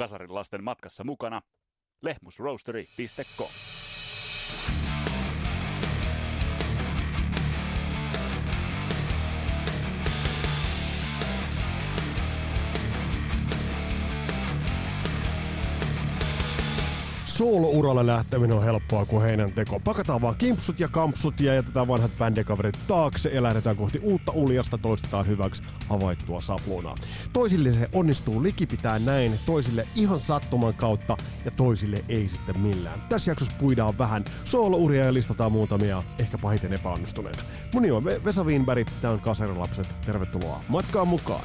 Kasarin lasten matkassa mukana lehmusroastery.com. Soolo-uralle lähteminen on helppoa kuin heinän teko. Pakataan vaan kimpsut ja kampsut ja jätetään vanhat bändikaverit taakse ja lähdetään kohti uutta uljasta toistetaan hyväksi havaittua sapluunaa. Toisille se onnistuu likipitää näin, toisille ihan sattuman kautta ja toisille ei sitten millään. Tässä jaksossa puidaan vähän soolo-uria ja listataan muutamia ehkä pahiten epäonnistuneita. Mun nimi on Vesa Wienberg, tää on Kasarilapset. Tervetuloa matkaan mukaan!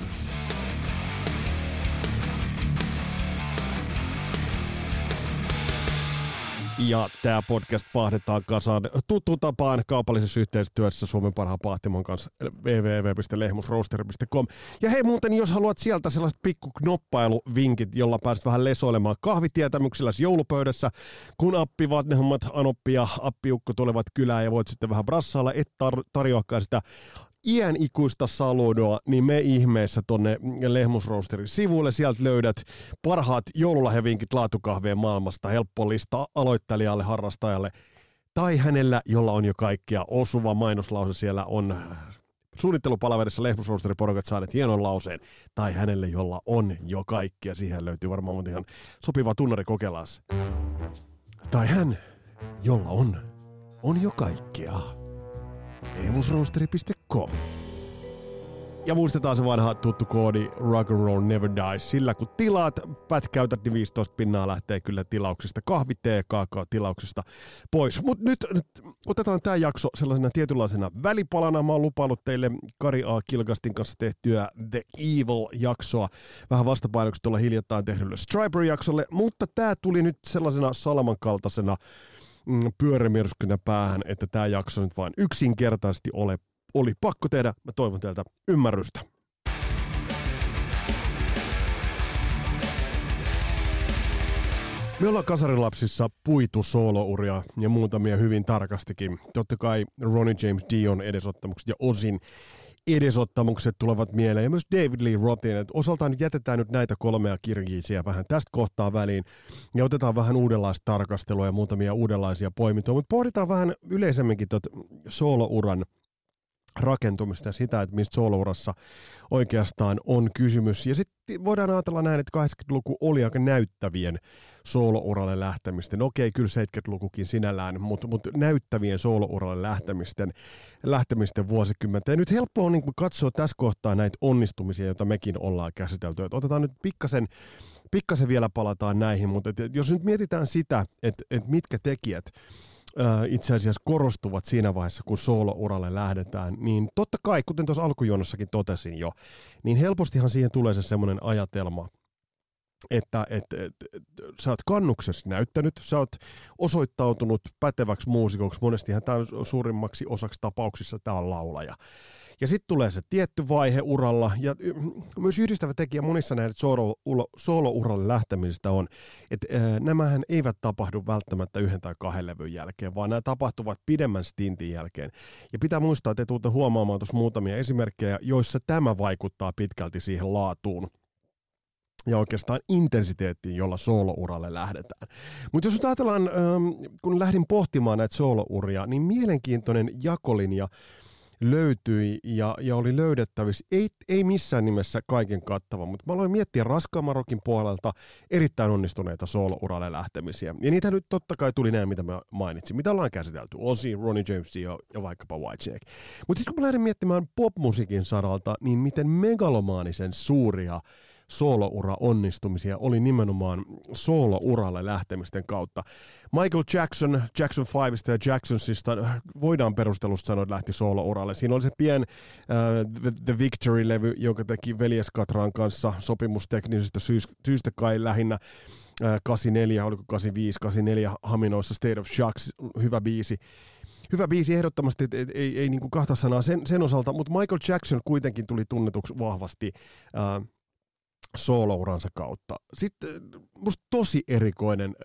Ja tämä podcast pahdetaan kasaan tuttuun tapaan kaupallisessa yhteistyössä Suomen parhaan pahtimon kanssa www.lehmusroaster.com. Ja hei muuten, jos haluat sieltä sellaiset pikku knoppailuvinkit, jolla pääset vähän lesoilemaan kahvitietämyksillä joulupöydässä, kun appi vanhemmat Anoppi ja appiukko tulevat kylään ja voit sitten vähän brassailla, et tar- tarjoakaan sitä iän ikuista saludoa, niin me ihmeessä tonne Lehmusroosterin sivuille. Sieltä löydät parhaat joululahjavinkit laatukahvien maailmasta. Helppo lista aloittelijalle, harrastajalle tai hänellä, jolla on jo kaikkia osuva mainoslause siellä on suunnittelupalaverissa Lehmusroosterin porukat saaneet hienon lauseen, tai hänelle, jolla on jo kaikkia. Siihen löytyy varmaan ihan sopiva tunnari kokeillaan. Tai hän, jolla on, on jo kaikkia emusroasteri.com. Ja muistetaan se vanha tuttu koodi Rock and Roll Never Dies. Sillä kun tilaat, pätkäytät, niin 15 pinnaa lähtee kyllä tilauksista, kahvitee kaakao tilauksista pois. Mutta nyt, nyt otetaan tämä jakso sellaisena tietynlaisena välipalana. Mä oon lupaillut teille Kari A. Kilgastin kanssa tehtyä The Evil-jaksoa. Vähän vastapainoksi tuolla hiljattain tehdylle Striper-jaksolle, mutta tämä tuli nyt sellaisena salamankaltaisena mm, pyörämyrskynä päähän, että tämä jakso nyt vain yksinkertaisesti ole, oli pakko tehdä. Mä toivon teiltä ymmärrystä. Me ollaan kasarilapsissa puitu soolouria ja muutamia hyvin tarkastikin. Totta kai Ronnie James Dion edesottamukset ja Osin edesottamukset tulevat mieleen ja myös David Lee Rothin. Että osaltaan jätetään nyt näitä kolmea kirjiisiä vähän tästä kohtaa väliin ja otetaan vähän uudenlaista tarkastelua ja muutamia uudenlaisia poimintoja, mutta pohditaan vähän yleisemminkin tuota soolouran rakentumista ja sitä, että mistä soolourassa oikeastaan on kysymys. Ja sitten voidaan ajatella näin, että 80-luku oli aika näyttävien soolouralle lähtemisten. Okei, kyllä 70-lukukin sinällään, mutta, mutta näyttävien soolouralle lähtemisten, lähtemisten vuosikymmentä. Ja nyt helppo on niin katsoa tässä kohtaa näitä onnistumisia, joita mekin ollaan käsitelty. Et otetaan nyt pikkasen, pikkasen vielä palataan näihin, mutta et jos nyt mietitään sitä, että et mitkä tekijät itse asiassa korostuvat siinä vaiheessa, kun soolouralle lähdetään, niin totta kai, kuten tuossa alkujuonnossakin totesin jo, niin helpostihan siihen tulee se semmoinen ajatelma, että et, et, et, sä oot kannuksessa näyttänyt, sä oot osoittautunut päteväksi muusikoksi, monestihan tämä suurimmaksi osaksi tapauksissa tämä on laulaja. Ja sitten tulee se tietty vaihe uralla, ja myös yhdistävä tekijä monissa näiden solo-uralle lähtemisestä on, että nämähän eivät tapahdu välttämättä yhden tai kahden levyn jälkeen, vaan nämä tapahtuvat pidemmän stintin jälkeen. Ja pitää muistaa, että te tulette huomaamaan tuossa muutamia esimerkkejä, joissa tämä vaikuttaa pitkälti siihen laatuun, ja oikeastaan intensiteettiin, jolla soolouralle lähdetään. Mutta jos ajatellaan, kun lähdin pohtimaan näitä soolouria, niin mielenkiintoinen jakolinja löytyi ja, ja oli löydettävissä. Ei, ei missään nimessä kaiken kattava, mutta mä aloin miettiä raskaamman rokin puolelta erittäin onnistuneita soolouralle lähtemisiä. Ja niitä nyt totta kai tuli näin, mitä mä mainitsin. Mitä ollaan käsitelty? Ozzy, Ronnie James ja, ja vaikkapa Whitesnake. Mutta sitten kun mä lähdin miettimään popmusiikin saralta, niin miten megalomaanisen suuria sooloura onnistumisia oli nimenomaan soolouralle lähtemisten kautta. Michael Jackson, Jackson 5 ja Jacksonsista voidaan perustelusta sanoa, että lähti soolouralle. Siinä oli se pien uh, The Victory-levy, joka teki veljeskatraan kanssa sopimusteknisestä syystä kai lähinnä 84, oliko 85, 84 Haminoissa State of Shock, hyvä biisi. Hyvä biisi ehdottomasti, ei, ei, ei, ei niin kahta sanaa sen, sen osalta, mutta Michael Jackson kuitenkin tuli tunnetuksi vahvasti uh, soolouransa kautta. Sitten musta tosi erikoinen,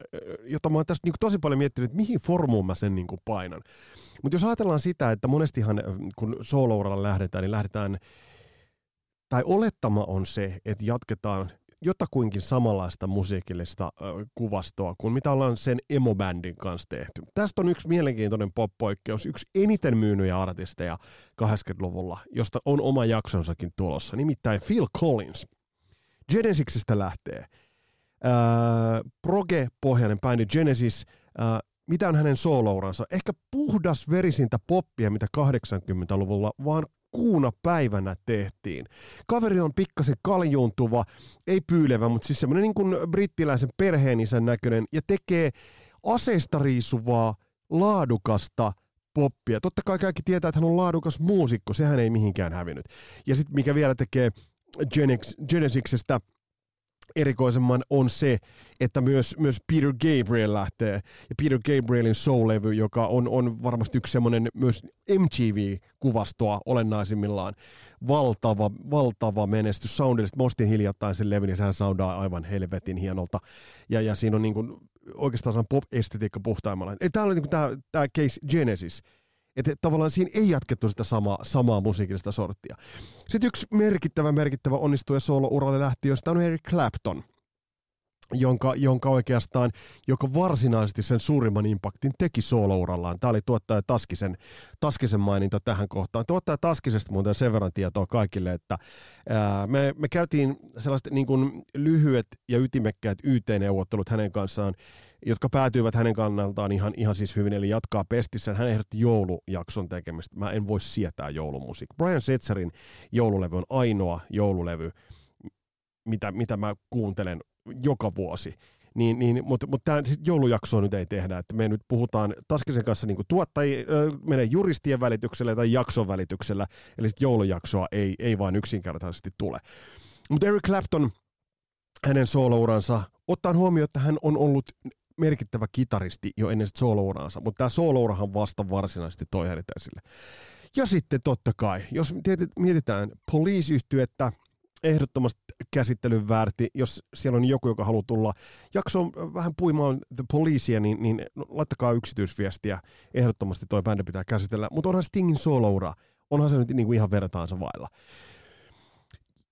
jota mä oon tässä niin tosi paljon miettinyt, että mihin formuun mä sen niin kuin painan. Mutta jos ajatellaan sitä, että monestihan kun soolouralla lähdetään, niin lähdetään, tai olettama on se, että jatketaan jotakuinkin samanlaista musiikillista äh, kuvastoa kuin mitä ollaan sen emo-bändin kanssa tehty. Tästä on yksi mielenkiintoinen pop-poikkeus, yksi eniten myynyjä artisteja 80-luvulla, josta on oma jaksonsakin tulossa, nimittäin Phil Collins. Genesisistä lähtee. Äh, proge-pohjainen bändi Genesis, äh, mitä on hänen soolouransa? Ehkä puhdas verisintä poppia, mitä 80-luvulla vaan kuuna päivänä tehtiin. Kaveri on pikkasen kaljuuntuva, ei pyylevä, mutta siis semmoinen niin kuin brittiläisen perheenisän näköinen ja tekee aseista riisuvaa, laadukasta poppia. Totta kai kaikki tietää, että hän on laadukas muusikko, sehän ei mihinkään hävinnyt. Ja sitten mikä vielä tekee Genesisistä erikoisemman on se, että myös, myös Peter Gabriel lähtee. Ja Peter Gabrielin Soul-levy, joka on, on varmasti yksi semmoinen myös MTV-kuvastoa olennaisimmillaan. Valtava, valtava menestys soundillisesti. Mostin hiljattain sen levyn ja sehän soundaa aivan helvetin hienolta. Ja, ja siinä on niin kuin, oikeastaan pop-estetiikka puhtaimmalla. Tämä oli niin tämä, tämä case Genesis että tavallaan siinä ei jatkettu sitä samaa, samaa musiikillista sorttia. Sitten yksi merkittävä, merkittävä onnistuja solo-uralle lähti, josta on Eric Clapton, jonka, jonka oikeastaan, joka varsinaisesti sen suurimman impaktin teki solo-urallaan. Tämä oli tuottaja Taskisen, Taskisen maininta tähän kohtaan. Tuottaja Taskisesta muuten sen verran tietoa kaikille, että ää, me, me käytiin sellaiset niin kuin lyhyet ja ytimekkäät YT-neuvottelut hänen kanssaan jotka päätyivät hänen kannaltaan ihan, ihan siis hyvin, eli jatkaa pestissä. Hän ehdotti joulujakson tekemistä. Mä en voi sietää joulumusiikkia. Brian Setzerin joululevy on ainoa joululevy, mitä, mitä mä kuuntelen joka vuosi. Niin, niin, mutta mutta tämä joulujaksoa nyt ei tehdä, että me nyt puhutaan Taskisen kanssa niin tuottajien, meidän juristien välityksellä tai jakson välityksellä, eli sit joulujaksoa ei, ei vain yksinkertaisesti tule. Mutta Eric Clapton, hänen soolouransa, ottaen huomioon, että hän on ollut merkittävä kitaristi jo ennen soolouransa, mutta tämä soolourahan vasta varsinaisesti toi hänet esille. Ja sitten totta kai, jos mietitään police että ehdottomasti käsittelyn väärti, jos siellä on joku, joka haluaa tulla jaksoon vähän puimaan The Policea, niin, niin laittakaa yksityisviestiä. Ehdottomasti toi bändi pitää käsitellä. Mutta onhan Stingin soloura, onhan se nyt niin kuin ihan vertaansa vailla.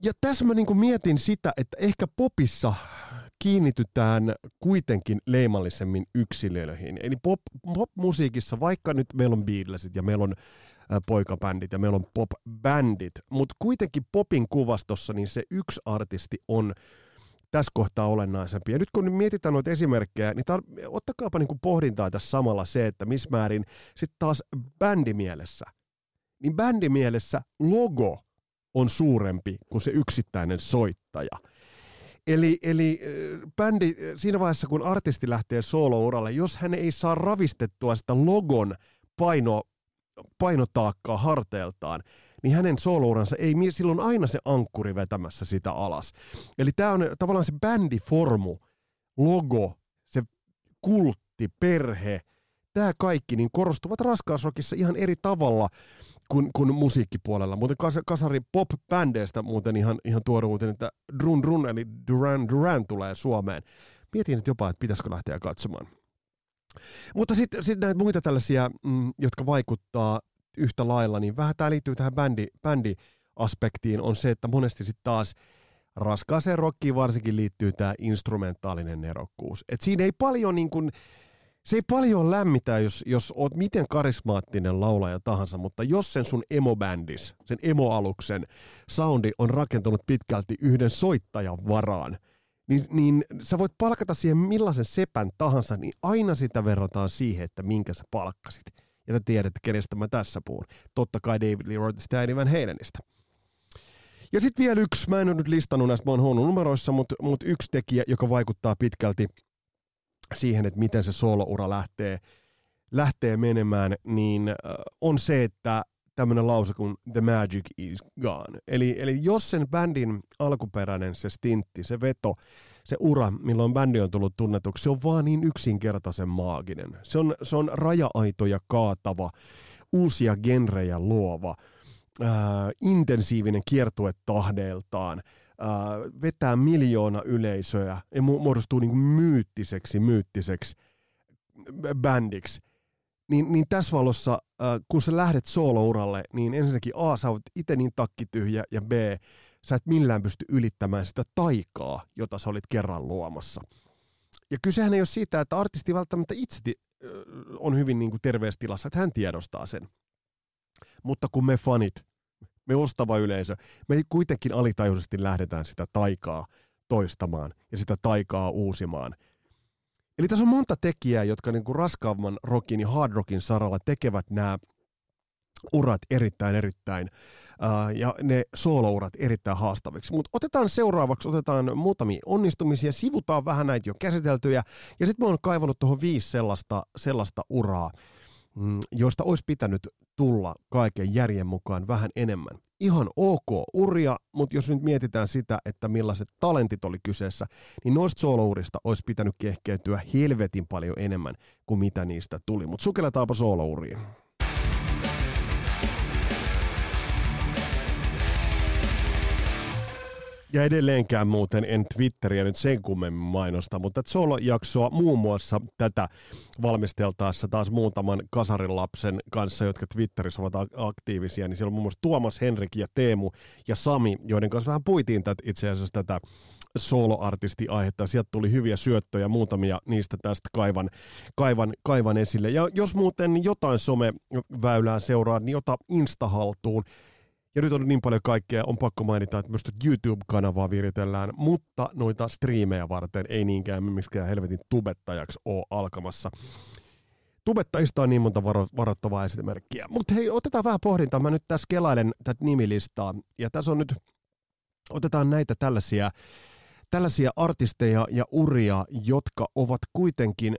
Ja tässä mä niin kuin mietin sitä, että ehkä popissa kiinnitytään kuitenkin leimallisemmin yksilöihin. Eli pop, pop-musiikissa, vaikka nyt meillä on Beatlesit ja meillä on poikabändit ja meillä on pop-bändit, mutta kuitenkin popin kuvastossa niin se yksi artisti on tässä kohtaa olennaisempi. Ja nyt kun mietitään noita esimerkkejä, niin tar- ottakaapa niin kuin pohdintaa tässä samalla se, että missä määrin sitten taas bändimielessä, niin bändimielessä logo on suurempi kuin se yksittäinen soittaja – Eli, eli bändi siinä vaiheessa, kun artisti lähtee solo-uralle, jos hän ei saa ravistettua sitä logon paino, painotaakkaa harteiltaan, niin hänen soolouransa ei silloin aina se ankkuri vetämässä sitä alas. Eli tämä on tavallaan se bändiformu, logo, se kultti, perhe, tämä kaikki niin korostuvat raskausrokissa ihan eri tavalla kuin, kuin musiikkipuolella. Muuten kas, kasari pop-bändeistä muuten ihan, ihan tuoreuten, että Drun Drun eli Duran Duran tulee Suomeen. Mietin nyt jopa, että pitäisikö lähteä katsomaan. Mutta sitten sit näitä muita tällaisia, mm, jotka vaikuttaa yhtä lailla, niin vähän tämä liittyy tähän bändi, bändiaspektiin, on se, että monesti sitten taas raskaaseen rockiin varsinkin liittyy tämä instrumentaalinen nerokkuus. Et siinä ei paljon niin kuin, se ei paljon lämmitä, jos, jos oot miten karismaattinen laulaja tahansa, mutta jos sen sun emobändis, sen emoaluksen soundi on rakentunut pitkälti yhden soittajan varaan, niin, niin sä voit palkata siihen millaisen sepän tahansa, niin aina sitä verrataan siihen, että minkä sä palkkasit. Ja te tiedätte, kenestä mä tässä puhun. Totta kai David Lee Rothista ja Van Halenista. Ja sitten vielä yksi, mä en ole nyt listannut näistä, mä oon numeroissa, mutta, mutta yksi tekijä, joka vaikuttaa pitkälti – siihen, että miten se sooloura lähtee, lähtee menemään, niin on se, että tämmöinen lause kuin The Magic is Gone. Eli, eli jos sen bändin alkuperäinen, se stintti, se veto, se ura, milloin bändi on tullut tunnetuksi, se on vaan niin yksinkertaisen maaginen. Se on, se on raja-aitoja kaatava, uusia genrejä luova, ää, intensiivinen kiertue äh, vetää miljoona yleisöä ja mu- muodostuu niin kuin myyttiseksi, myyttiseksi bändiksi, niin, niin tässä valossa, äh, kun sä lähdet soolouralle, niin ensinnäkin A, sä oot itse niin takkityhjä, ja B, sä et millään pysty ylittämään sitä taikaa, jota sä olit kerran luomassa. Ja kysehän ei ole siitä, että artisti välttämättä itse on hyvin niin kuin terveessä tilassa, että hän tiedostaa sen. Mutta kun me fanit, me ostava yleisö, me kuitenkin alitajuisesti lähdetään sitä taikaa toistamaan ja sitä taikaa uusimaan. Eli tässä on monta tekijää, jotka niin kuin raskaamman rockin ja hard rockin saralla tekevät nämä urat erittäin, erittäin, ja ne soolourat erittäin haastaviksi. Mutta otetaan seuraavaksi, otetaan muutamia onnistumisia, sivutaan vähän näitä jo käsiteltyjä, ja sitten mä oon kaivannut tuohon viisi sellaista, sellaista uraa, mm, joista olisi pitänyt tulla kaiken järjen mukaan vähän enemmän. Ihan ok uria, mutta jos nyt mietitään sitä, että millaiset talentit oli kyseessä, niin noista soolourista olisi pitänyt kehkeytyä helvetin paljon enemmän kuin mitä niistä tuli. Mutta sukelletaanpa soolouriin. Ja edelleenkään muuten en Twitteriä nyt sen kummemmin mainosta, mutta Solo-jaksoa muun muassa tätä valmisteltaessa taas muutaman kasarilapsen kanssa, jotka Twitterissä ovat aktiivisia, niin siellä on muun muassa Tuomas, Henrik ja Teemu ja Sami, joiden kanssa vähän puitiin tätä, itse asiassa tätä solo-artisti-aihetta. Sieltä tuli hyviä syöttöjä, muutamia niistä tästä kaivan, kaivan, kaivan esille. Ja jos muuten jotain someväylää seuraa, niin ota Insta haltuun ja nyt on niin paljon kaikkea, on pakko mainita, että myös YouTube-kanavaa viritellään, mutta noita striimejä varten ei niinkään miksikään helvetin tubettajaksi ole alkamassa. Tubettajista on niin monta varo- varoittavaa esimerkkiä. Mutta hei, otetaan vähän pohdintaa. Mä nyt tässä kelailen tätä nimilistaa. Ja tässä on nyt, otetaan näitä tällaisia, tällaisia artisteja ja uria, jotka ovat kuitenkin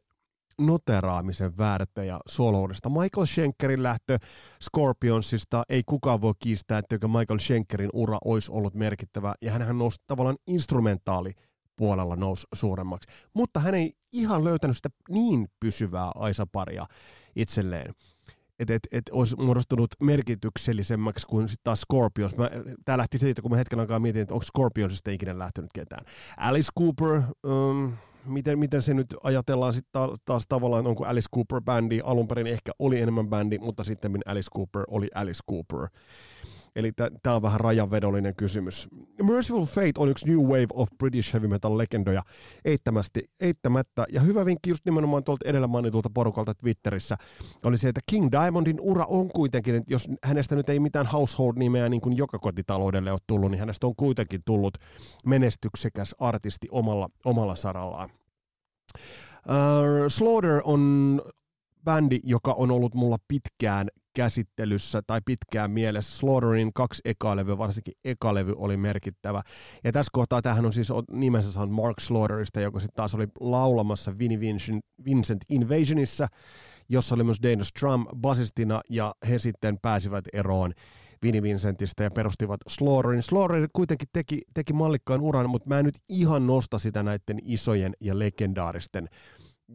noteraamisen väärtejä soloudesta. Michael Schenkerin lähtö Scorpionsista ei kukaan voi kiistää, että Michael Schenkerin ura olisi ollut merkittävä, ja hän nousi tavallaan instrumentaali puolella nousi suuremmaksi. Mutta hän ei ihan löytänyt sitä niin pysyvää aisaparia itselleen että et, et olisi muodostunut merkityksellisemmäksi kuin sitten taas Scorpions. Tämä lähti siitä, kun mä hetken aikaa mietin, että onko Scorpionsista ikinä lähtenyt ketään. Alice Cooper, um, miten, miten se nyt ajatellaan sitten taas, taas tavallaan, onko Alice Cooper bändi, alun perin ehkä oli enemmän bändi, mutta sitten Alice Cooper oli Alice Cooper. Eli tämä on vähän rajanvedollinen kysymys. Merciful Fate on yksi New Wave of British Heavy Metal legendoja eittämättä. Ja hyvä vinkki just nimenomaan tuolta edellä mainitulta porukalta Twitterissä oli se, että King Diamondin ura on kuitenkin, että jos hänestä nyt ei mitään household-nimeä niin kuin joka kotitaloudelle ole tullut, niin hänestä on kuitenkin tullut menestyksekäs artisti omalla, omalla sarallaan. Uh, Slaughter on bändi, joka on ollut mulla pitkään käsittelyssä tai pitkään mielessä. Slaughterin kaksi ekalevy, varsinkin ekalevy oli merkittävä. Ja tässä kohtaa tähän on siis nimensä saanut Mark Slaughterista, joka sitten taas oli laulamassa Vinnie Vincent, Vincent Invasionissa, jossa oli myös Dana Strum basistina, ja he sitten pääsivät eroon Vinnie Vincentistä ja perustivat Slaughterin. Slaughter kuitenkin teki, teki mallikkaan uran, mutta mä en nyt ihan nosta sitä näiden isojen ja legendaaristen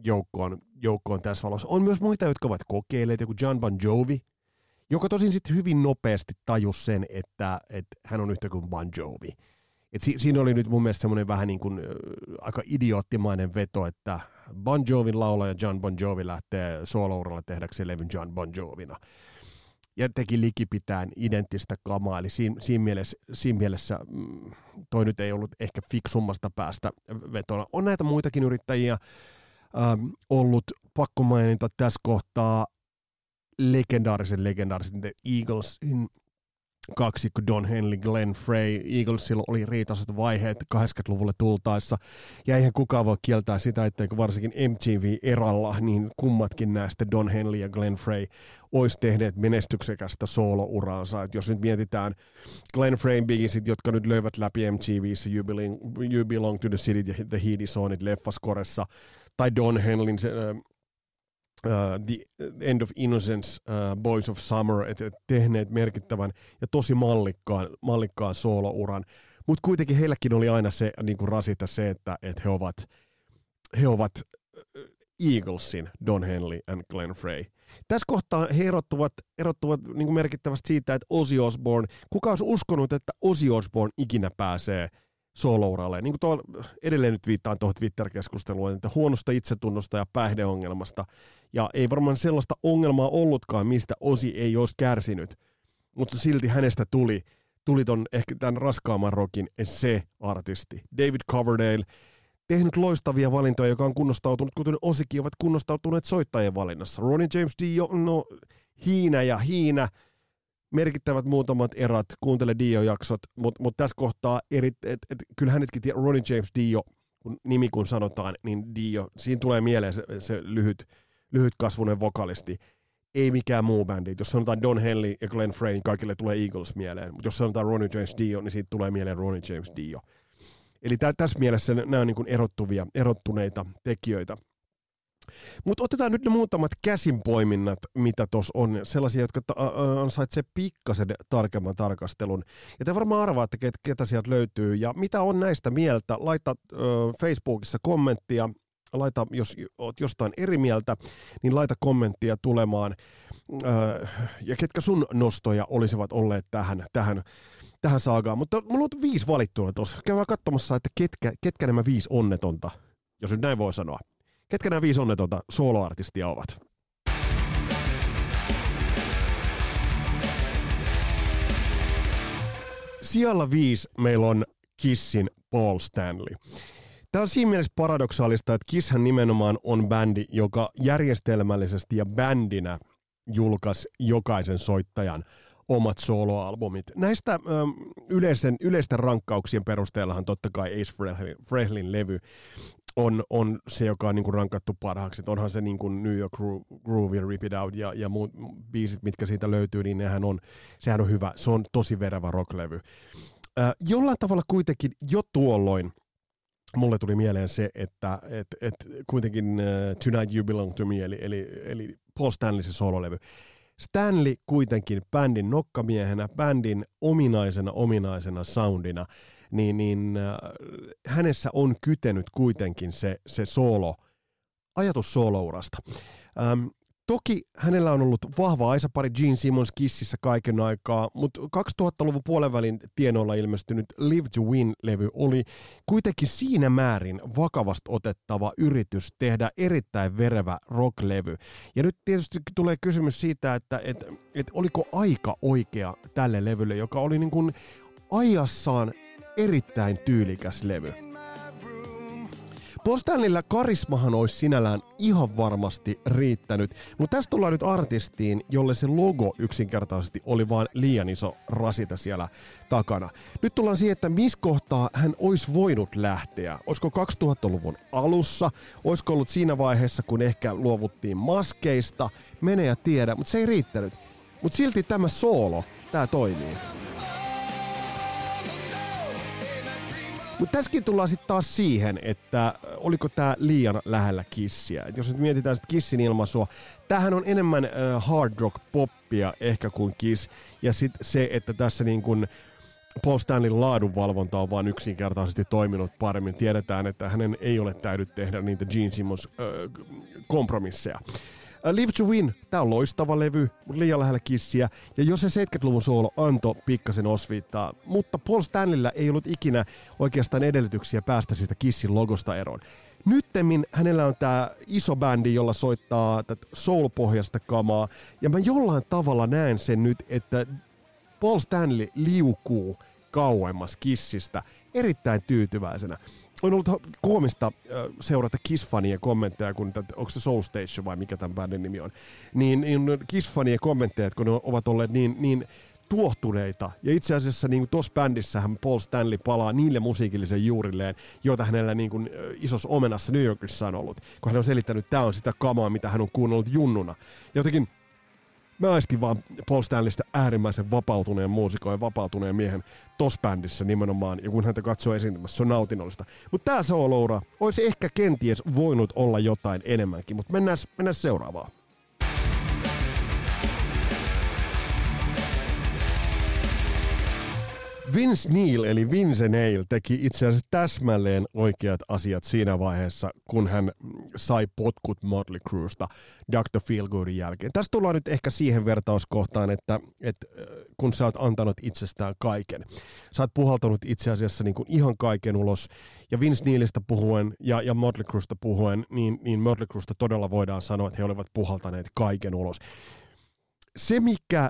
joukkoon, joukkoon tässä valossa. On myös muita, jotka ovat kokeilleet, joku John Bon Jovi, joka tosin sitten hyvin nopeasti tajus sen, että, että hän on yhtä kuin Bon Jovi. Et si- siinä oli nyt mun mielestä semmoinen vähän niin kuin, äh, aika idioottimainen veto, että Bon Jovin laulaja John Bon Jovi lähtee solouralle tehdäkseen levyn John Bon Jovina. Ja teki likipitään identtistä kamaa, eli siinä, siinä, mielessä, siinä mielessä mm, toi nyt ei ollut ehkä fiksummasta päästä vetona. On näitä muitakin yrittäjiä, ähm, ollut pakko mainita tässä kohtaa legendaarisen legendaarisen The Eaglesin kaksikko Don Henley, Glenn Frey. Eaglesilla oli riitaiset vaiheet 80-luvulle tultaessa. Ja eihän kukaan voi kieltää sitä, että varsinkin MTV-eralla, niin kummatkin näistä Don Henley ja Glenn Frey olisi tehneet menestyksekästä solo-uraansa. Et jos nyt mietitään Glenn Frey biisit, jotka nyt löivät läpi MTVissä, You Belong, you belong to the City ja The Heat is on it leffaskoressa, tai Don Henlin se, uh, The End of Innocence, uh, Boys of Summer, et, et tehneet merkittävän ja tosi mallikkaan, mallikkaan soolouran. Mutta kuitenkin heilläkin oli aina se niin kuin rasita se, että et he ovat, he ovat Eaglesin Don Henley and Glenn Frey. Tässä kohtaa he erottuvat, erottuvat niin kuin merkittävästi siitä, että Ozzy Osbourne, kuka olisi uskonut, että Ozzy Osbourne ikinä pääsee – solouralle. Niin kuin tuolla, edelleen nyt viittaan tuohon Twitter-keskusteluun, että huonosta itsetunnosta ja päihdeongelmasta. Ja ei varmaan sellaista ongelmaa ollutkaan, mistä osi ei olisi kärsinyt. Mutta silti hänestä tuli tuli ton ehkä tämän raskaamman rockin se artisti. David Coverdale, tehnyt loistavia valintoja, joka on kunnostautunut, kuten Osikin ovat kunnostautuneet soittajien valinnassa. Ronnie James Dio, no hiinä ja hiinä, merkittävät muutamat erät, kuuntele Dio-jaksot, mutta mut tässä kohtaa, eri, et, et, kyllä hänetkin, Ronnie James Dio, kun nimi kun sanotaan, niin Dio, siinä tulee mieleen se, se lyhyt, lyhytkasvunen vokalisti, ei mikään muu bändi. Jos sanotaan Don Henley ja Glenn Frey, niin kaikille tulee Eagles mieleen, mutta jos sanotaan Ronnie James Dio, niin siitä tulee mieleen Ronnie James Dio. Eli tä, tässä mielessä nämä on niin erottuvia, erottuneita tekijöitä. Mutta otetaan nyt ne muutamat käsinpoiminnat, mitä tuossa on, sellaisia, jotka ta- ansaitsee pikkasen tarkemman tarkastelun. Ja te varmaan arvaatte, ket, ketä sieltä löytyy ja mitä on näistä mieltä. Laita ö, Facebookissa kommenttia, laita, jos oot jostain eri mieltä, niin laita kommenttia tulemaan. Ö, ja ketkä sun nostoja olisivat olleet tähän, tähän tähän saagaan. Mutta mulla on viisi valittua tuossa. Käydään katsomassa, että ketkä, ketkä nämä viisi onnetonta, jos nyt näin voi sanoa. Ketkä nämä viisi onnetonta soloartistia ovat? Sijalla viisi meillä on Kissin Paul Stanley. Tämä on siinä mielessä paradoksaalista, että Kisshän nimenomaan on bändi, joka järjestelmällisesti ja bändinä julkaisi jokaisen soittajan omat soloalbumit. Näistä ö, yleisen, yleisten rankkauksien perusteellahan totta kai Ace Frehlin, Frehlin levy on, on se, joka on niin kuin rankattu parhaaksi. Et onhan se niin kuin New York Groove, Rip It Out ja, ja muut biisit, mitkä siitä löytyy, niin nehän on, sehän on hyvä. Se on tosi verevä rocklevy. Äh, jollain tavalla kuitenkin jo tuolloin mulle tuli mieleen se, että et, et kuitenkin uh, Tonight You Belong To Me, eli, eli, eli Paul Stanley se sololevy, Stanley kuitenkin bändin nokkamiehenä, bändin ominaisena ominaisena soundina, niin, niin äh, hänessä on kytenyt kuitenkin se, se solo, ajatus soolourasta. Ähm, Toki hänellä on ollut vahva aisapari Gene Simmons kississä kaiken aikaa, mutta 2000-luvun puolenvälin tienoilla ilmestynyt Live to Win-levy oli kuitenkin siinä määrin vakavasti otettava yritys tehdä erittäin verevä rocklevy. Ja nyt tietysti tulee kysymys siitä, että et, et oliko aika oikea tälle levylle, joka oli niin kuin ajassaan erittäin tyylikäs levy. Stanleyllä karismahan olisi sinällään ihan varmasti riittänyt, mutta tässä tullaan nyt artistiin, jolle se logo yksinkertaisesti oli vaan liian iso rasita siellä takana. Nyt tullaan siihen, että missä kohtaa hän olisi voinut lähteä. Olisiko 2000-luvun alussa, olisiko ollut siinä vaiheessa, kun ehkä luovuttiin maskeista, mene ja tiedä, mutta se ei riittänyt. Mutta silti tämä soolo, tämä toimii. Mutta tässäkin tullaan sitten taas siihen, että oliko tämä liian lähellä kissiä. Et jos nyt mietitään sitten kissin ilmaisua, tämähän on enemmän äh, hard rock poppia ehkä kuin kiss. Ja sitten se, että tässä niin kun Paul Stanleyn laadunvalvonta on vain yksinkertaisesti toiminut paremmin. Tiedetään, että hänen ei ole täydyt tehdä niitä Gene Simmons äh, kompromisseja. Live to Win, tää on loistava levy, mutta liian lähellä kissiä. Ja jos se 70-luvun soolo anto pikkasen osviittaa, mutta Paul Stanleyllä ei ollut ikinä oikeastaan edellytyksiä päästä siitä kissin logosta eroon. Nyttemmin hänellä on tämä iso bändi, jolla soittaa soul-pohjasta kamaa, ja mä jollain tavalla näen sen nyt, että Paul Stanley liukuu kauemmas kissistä erittäin tyytyväisenä on ollut koomista seurata Kiss-fanien kommentteja, kun onko se Soul Station vai mikä tämän bändin nimi on, niin, niin Kiss-fanien kommentteja, kun ne ovat olleet niin, niin tuohtuneita. Ja itse asiassa niin tuossa bändissähän Paul Stanley palaa niille musiikillisen juurilleen, joita hänellä niin kuin, isossa omenassa New Yorkissa on ollut. Kun hän on selittänyt, että tämä on sitä kamaa, mitä hän on kuunnellut junnuna. Jotenkin mä aistin vaan Paul Stanleystä äärimmäisen vapautuneen muusikon ja vapautuneen miehen tos bändissä nimenomaan, ja kun häntä katsoo esiintymässä, se on nautinnollista. Mutta tää Loura olisi ehkä kenties voinut olla jotain enemmänkin, mutta mennään, mennään seuraavaan. Vince Neil eli Vince Neil teki itse asiassa täsmälleen oikeat asiat siinä vaiheessa, kun hän sai potkut Motley Cruesta Dr. Feelgoodin jälkeen. Tässä tullaan nyt ehkä siihen vertauskohtaan, että, että äh, kun sä oot antanut itsestään kaiken, sä oot puhaltanut itse asiassa niin kuin ihan kaiken ulos, ja Vince Neilistä puhuen ja, ja Motley Cruesta puhuen, niin, niin Motley Cruesta todella voidaan sanoa, että he olivat puhaltaneet kaiken ulos. Se, mikä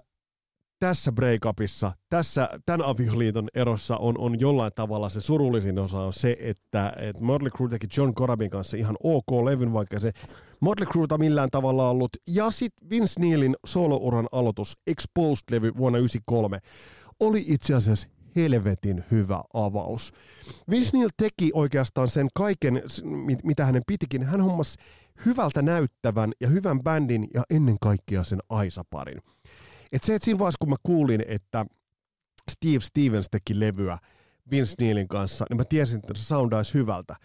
tässä breakupissa, tässä, tämän avioliiton erossa on, on jollain tavalla se surullisin osa on se, että, että Motley Crue teki John Corabin kanssa ihan ok levyn, vaikka se Motley Crueta millään tavalla ollut. Ja sitten Vince Neilin solouran aloitus, Exposed-levy vuonna 1993, oli itse asiassa helvetin hyvä avaus. Vince Neil teki oikeastaan sen kaiken, mitä hänen pitikin. Hän hommasi hyvältä näyttävän ja hyvän bändin ja ennen kaikkea sen Aisaparin. Et se, että siinä vaiheessa kun mä kuulin, että Steve Stevens teki levyä Vince Neilin kanssa, niin mä tiesin, että se soundaisi hyvältä.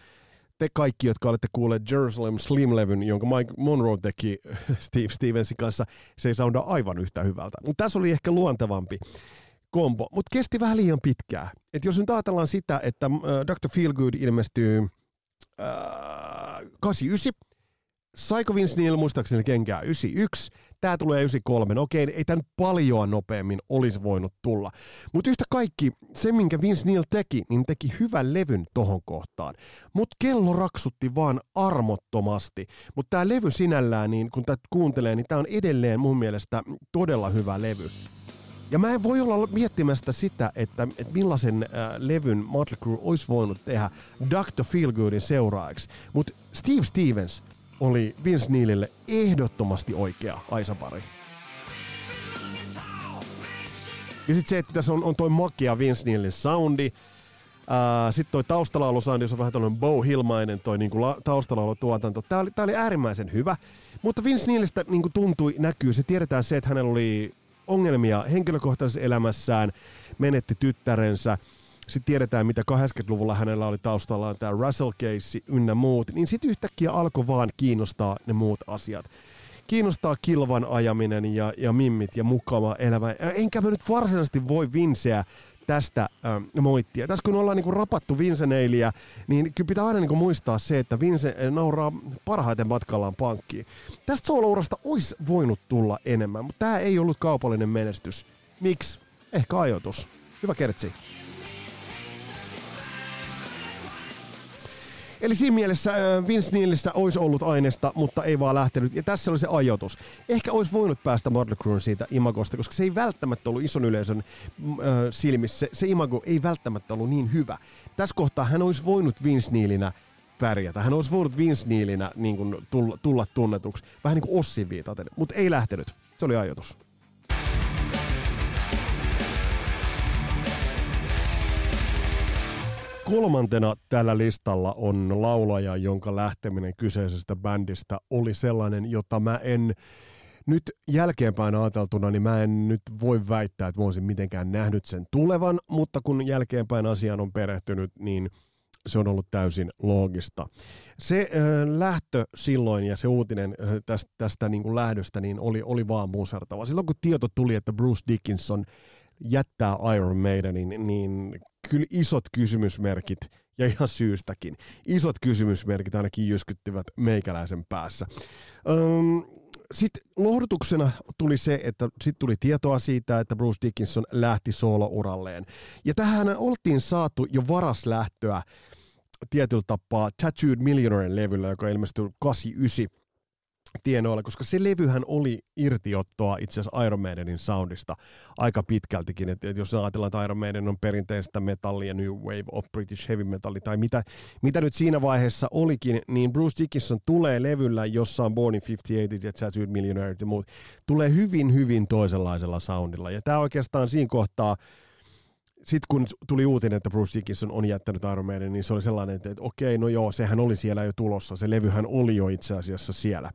Te kaikki, jotka olette kuulleet Jerusalem Slim-levyn, jonka Mike Monroe teki Steve Stevensin kanssa, se ei sounda aivan yhtä hyvältä. Mutta tässä oli ehkä luontevampi kombo, mutta kesti vähän liian pitkää. Et jos nyt ajatellaan sitä, että äh, Dr. Feelgood ilmestyy äh, 89, Saiko Vince Neil muistaakseni kenkää 91, tämä tulee 93. No okei, ei tämän paljon nopeammin olisi voinut tulla. Mutta yhtä kaikki, se minkä Vince Neil teki, niin teki hyvän levyn tohon kohtaan. Mutta kello raksutti vaan armottomasti. Mutta tämä levy sinällään, niin kun tätä kuuntelee, niin tämä on edelleen mun mielestä todella hyvä levy. Ja mä en voi olla miettimästä sitä, että, että millaisen äh, levyn Motley Crue olisi voinut tehdä Dr. Feelgoodin seuraajaksi. Mutta Steve Stevens oli Vince Neilille ehdottomasti oikea Aisapari. Ja sitten se, että tässä on, on toi makia Vince Neilin soundi, sitten toi taustalaulusoundi, se on vähän tällainen Bo Hillmainen toi niinku la, taustalaulutuotanto. Tää oli, tää oli äärimmäisen hyvä, mutta Vince Neilistä niinku tuntui, näkyy, se tiedetään se, että hänellä oli ongelmia henkilökohtaisessa elämässään, menetti tyttärensä, sitten tiedetään, mitä 80-luvulla hänellä oli taustallaan tämä Russell Case ynnä muut, niin sitten yhtäkkiä alkoi vaan kiinnostaa ne muut asiat. Kiinnostaa kilvan ajaminen ja, ja mimmit ja mukava elämä. Enkä mä nyt varsinaisesti voi Vinceä tästä äh, moittia. Tässä kun ollaan niinku rapattu Vince Neiliä, niin kyllä pitää aina niinku muistaa se, että Vince nauraa parhaiten matkallaan pankkiin. Tästä soolourasta olisi voinut tulla enemmän, mutta tämä ei ollut kaupallinen menestys. Miksi? Ehkä ajoitus. Hyvä kertsi. Eli siinä mielessä Vince Neilistä olisi ollut aineesta, mutta ei vaan lähtenyt. Ja tässä oli se ajoitus. Ehkä olisi voinut päästä Motley Crue siitä imagosta, koska se ei välttämättä ollut ison yleisön äh, silmissä. Se, se imago ei välttämättä ollut niin hyvä. Tässä kohtaa hän olisi voinut Vince Neilinä pärjätä. Hän olisi voinut Vince Neilinä niin kuin, tulla, tulla tunnetuksi. Vähän niin kuin Ossin viitaten, mutta ei lähtenyt. Se oli ajoitus. Kolmantena tällä listalla on laulaja, jonka lähteminen kyseisestä bändistä oli sellainen, jota mä en nyt jälkeenpäin ajateltuna, niin mä en nyt voi väittää, että mä olisin mitenkään nähnyt sen tulevan, mutta kun jälkeenpäin asiaan on perehtynyt, niin se on ollut täysin loogista. Se äh, lähtö silloin ja se uutinen äh, tästä, tästä niin kuin lähdöstä niin oli, oli vaan musertava. Silloin kun tieto tuli, että Bruce Dickinson jättää Iron Maidenin, niin kyllä isot kysymysmerkit, ja ihan syystäkin, isot kysymysmerkit ainakin jyskyttivät meikäläisen päässä. Öm, sitten lohdutuksena tuli se, että sitten tuli tietoa siitä, että Bruce Dickinson lähti soolouralleen. Ja tähän oltiin saatu jo varaslähtöä tietyllä tapaa Tattooed Millionaire levyllä, joka ilmestyi 89 tienoilla, koska se levyhän oli irtiottoa itse asiassa Iron Maidenin soundista aika pitkältikin. Et, et jos ajatellaan, että Iron Maiden on perinteistä metallia, New Wave of British Heavy Metal tai mitä, mitä nyt siinä vaiheessa olikin, niin Bruce Dickinson tulee levyllä, jossa on Born in 58 ja Tattooed Millionaire ja muut, tulee hyvin, hyvin toisenlaisella soundilla. Ja tämä oikeastaan siinä kohtaa sitten kun tuli uutinen, että Bruce Dickinson on jättänyt Maiden, niin se oli sellainen, että, että okei, no joo, sehän oli siellä jo tulossa. Se levyhän oli jo itse asiassa siellä.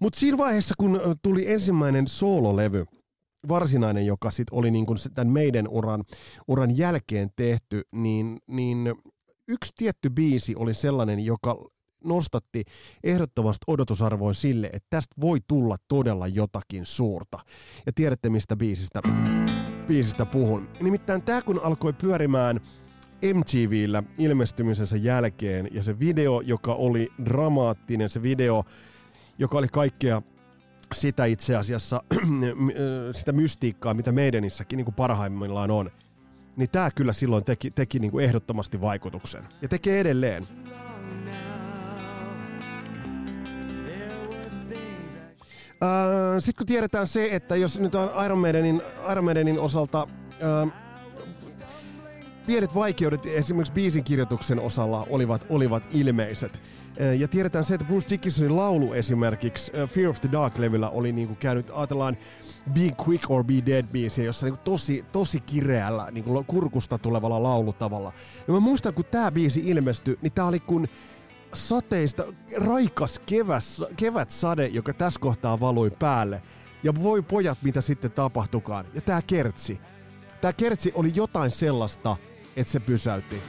Mutta siinä vaiheessa, kun tuli ensimmäinen soololevy, varsinainen, joka sitten oli niin kuin tämän meidän uran, uran jälkeen tehty, niin, niin yksi tietty biisi oli sellainen, joka nostatti ehdottomasti odotusarvoin sille, että tästä voi tulla todella jotakin suurta. Ja tiedätte, mistä biisistä biisistä puhun. Nimittäin tämä kun alkoi pyörimään MTVllä ilmestymisensä jälkeen ja se video, joka oli dramaattinen, se video, joka oli kaikkea sitä itse asiassa, sitä mystiikkaa, mitä meidänissäkin niin kuin parhaimmillaan on, niin tämä kyllä silloin teki, teki niin kuin ehdottomasti vaikutuksen. Ja tekee edelleen. Sitten kun tiedetään se, että jos nyt on Iron Maidenin, Iron Maidenin osalta äh, pienet vaikeudet esimerkiksi biisin kirjoituksen osalla olivat, olivat ilmeiset. Ja tiedetään se, että Bruce Dickinsonin laulu esimerkiksi Fear of the Dark-levyllä oli niin kuin käynyt, ajatellaan Be Quick or Be Dead biisiä, jossa niin tosi, tosi kireällä niin kuin kurkusta tulevalla laulutavalla. Ja mä muistan, kun tämä biisi ilmestyi, niin tämä oli kun sateista, raikas keväs, sade, joka tässä kohtaa valui päälle. Ja voi pojat, mitä sitten tapahtukaan. Ja tämä kertsi. Tämä kertsi oli jotain sellaista, että se pysäytti.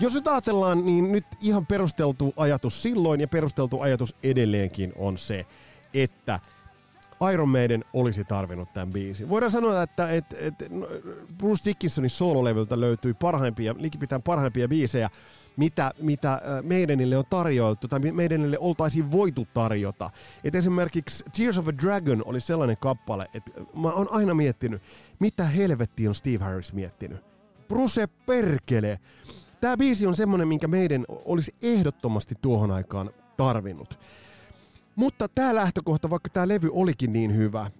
Jos nyt ajatellaan, niin nyt ihan perusteltu ajatus silloin ja perusteltu ajatus edelleenkin on se, että Iron Maiden olisi tarvinnut tämän biisin. Voidaan sanoa, että, että, että Bruce Dickinsonin sololevyltä löytyy parhaimpia, likipitään parhaimpia biisejä, mitä, mitä Maidenille on tarjoiltu tai Maidenille oltaisiin voitu tarjota. Et esimerkiksi Tears of a Dragon oli sellainen kappale, että mä oon aina miettinyt, mitä helvettiä on Steve Harris miettinyt. Bruce perkele! Tämä biisi on semmonen, minkä meidän olisi ehdottomasti tuohon aikaan tarvinnut. Mutta tämä lähtökohta, vaikka tämä levy olikin niin hyvä,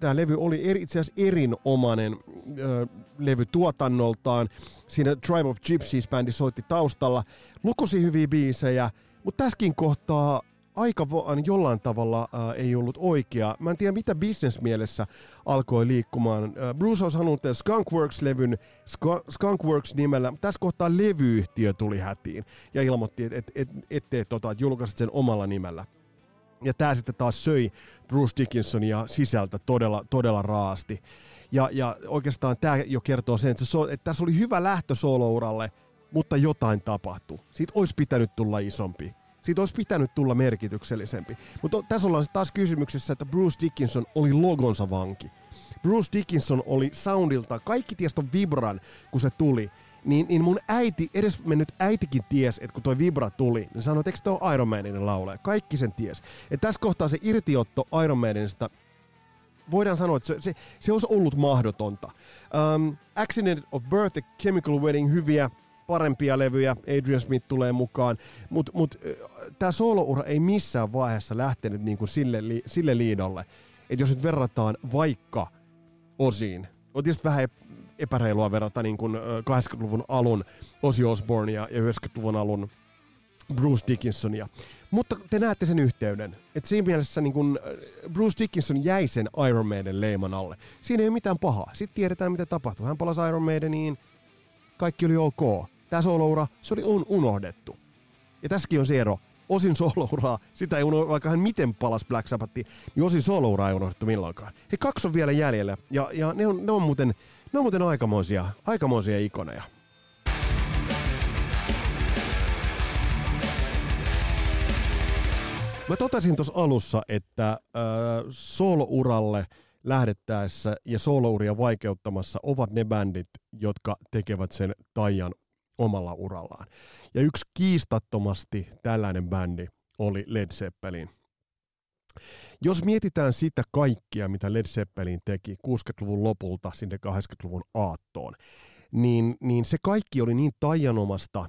tämä levy oli eri, itse asiassa erinomainen äh, levy tuotannoltaan. Siinä Tribe of Gypsies-bändi soitti taustalla, lukusi hyviä biisejä, mutta tässäkin kohtaa aika vaan jollain tavalla äh, ei ollut oikea. Mä en tiedä, mitä bisnesmielessä alkoi liikkumaan. Äh, Bruce olisi halunnut Skunkworks-levyn Sk- Skunkworks-nimellä. Tässä kohtaa levyyhtiö tuli hätiin ja ilmoitti, että et, et, ettei tota, et julkaisit sen omalla nimellä. Ja tämä sitten taas söi Bruce Dickinsonia sisältä todella, todella raasti. Ja, ja oikeastaan tämä jo kertoo sen, että, se, että tässä oli hyvä lähtö solouralle, mutta jotain tapahtui. Siitä olisi pitänyt tulla isompi. Siitä olisi pitänyt tulla merkityksellisempi. Mutta tässä ollaan taas kysymyksessä, että Bruce Dickinson oli logonsa vanki. Bruce Dickinson oli soundilta, kaikki ties ton vibran, kun se tuli. Niin, niin mun äiti, edes mennyt äitikin ties, että kun toi vibra tuli, niin sanoi, että eikö toi Iron Maiden laulaja? Kaikki sen ties. Et tässä kohtaa se irtiotto Iron Maidenista voidaan sanoa, että se, se, se olisi ollut mahdotonta. Um, Accident of Birth ja Chemical Wedding hyviä, parempia levyjä, Adrian Smith tulee mukaan, mutta mut, tämä sooloura ei missään vaiheessa lähtenyt niinku sille, sille liidolle, että jos nyt verrataan vaikka osiin, on tietysti vähän epäreilua verrata niin kuin 80-luvun alun Ozzy Osbournea ja 90-luvun alun Bruce Dickinsonia. Mutta te näette sen yhteyden. Että siinä mielessä niin kun Bruce Dickinson jäi sen Iron Maiden leiman alle. Siinä ei ole mitään pahaa. Sitten tiedetään, mitä tapahtui. Hän palasi Iron Maideniin. Kaikki oli ok. Tämä soloura, se oli un- unohdettu. Ja tässäkin on se ero. Osin solouraa, sitä ei unohdettu, vaikka hän miten palas Black Sabbathi, niin osin solouraa ei unohdettu milloinkaan. He kaksi on vielä jäljellä, ja, ja ne, on, ne, on muuten, ne on muuten aikamoisia, aikamoisia ikoneja. Mä totesin tuossa alussa, että äh, soolouralle lähdettäessä ja soolouria vaikeuttamassa ovat ne bändit, jotka tekevät sen taian omalla urallaan. Ja yksi kiistattomasti tällainen bändi oli Led Zeppelin. Jos mietitään sitä kaikkia, mitä Led Zeppelin teki 60-luvun lopulta sinne 80-luvun aattoon, niin, niin se kaikki oli niin taianomasta,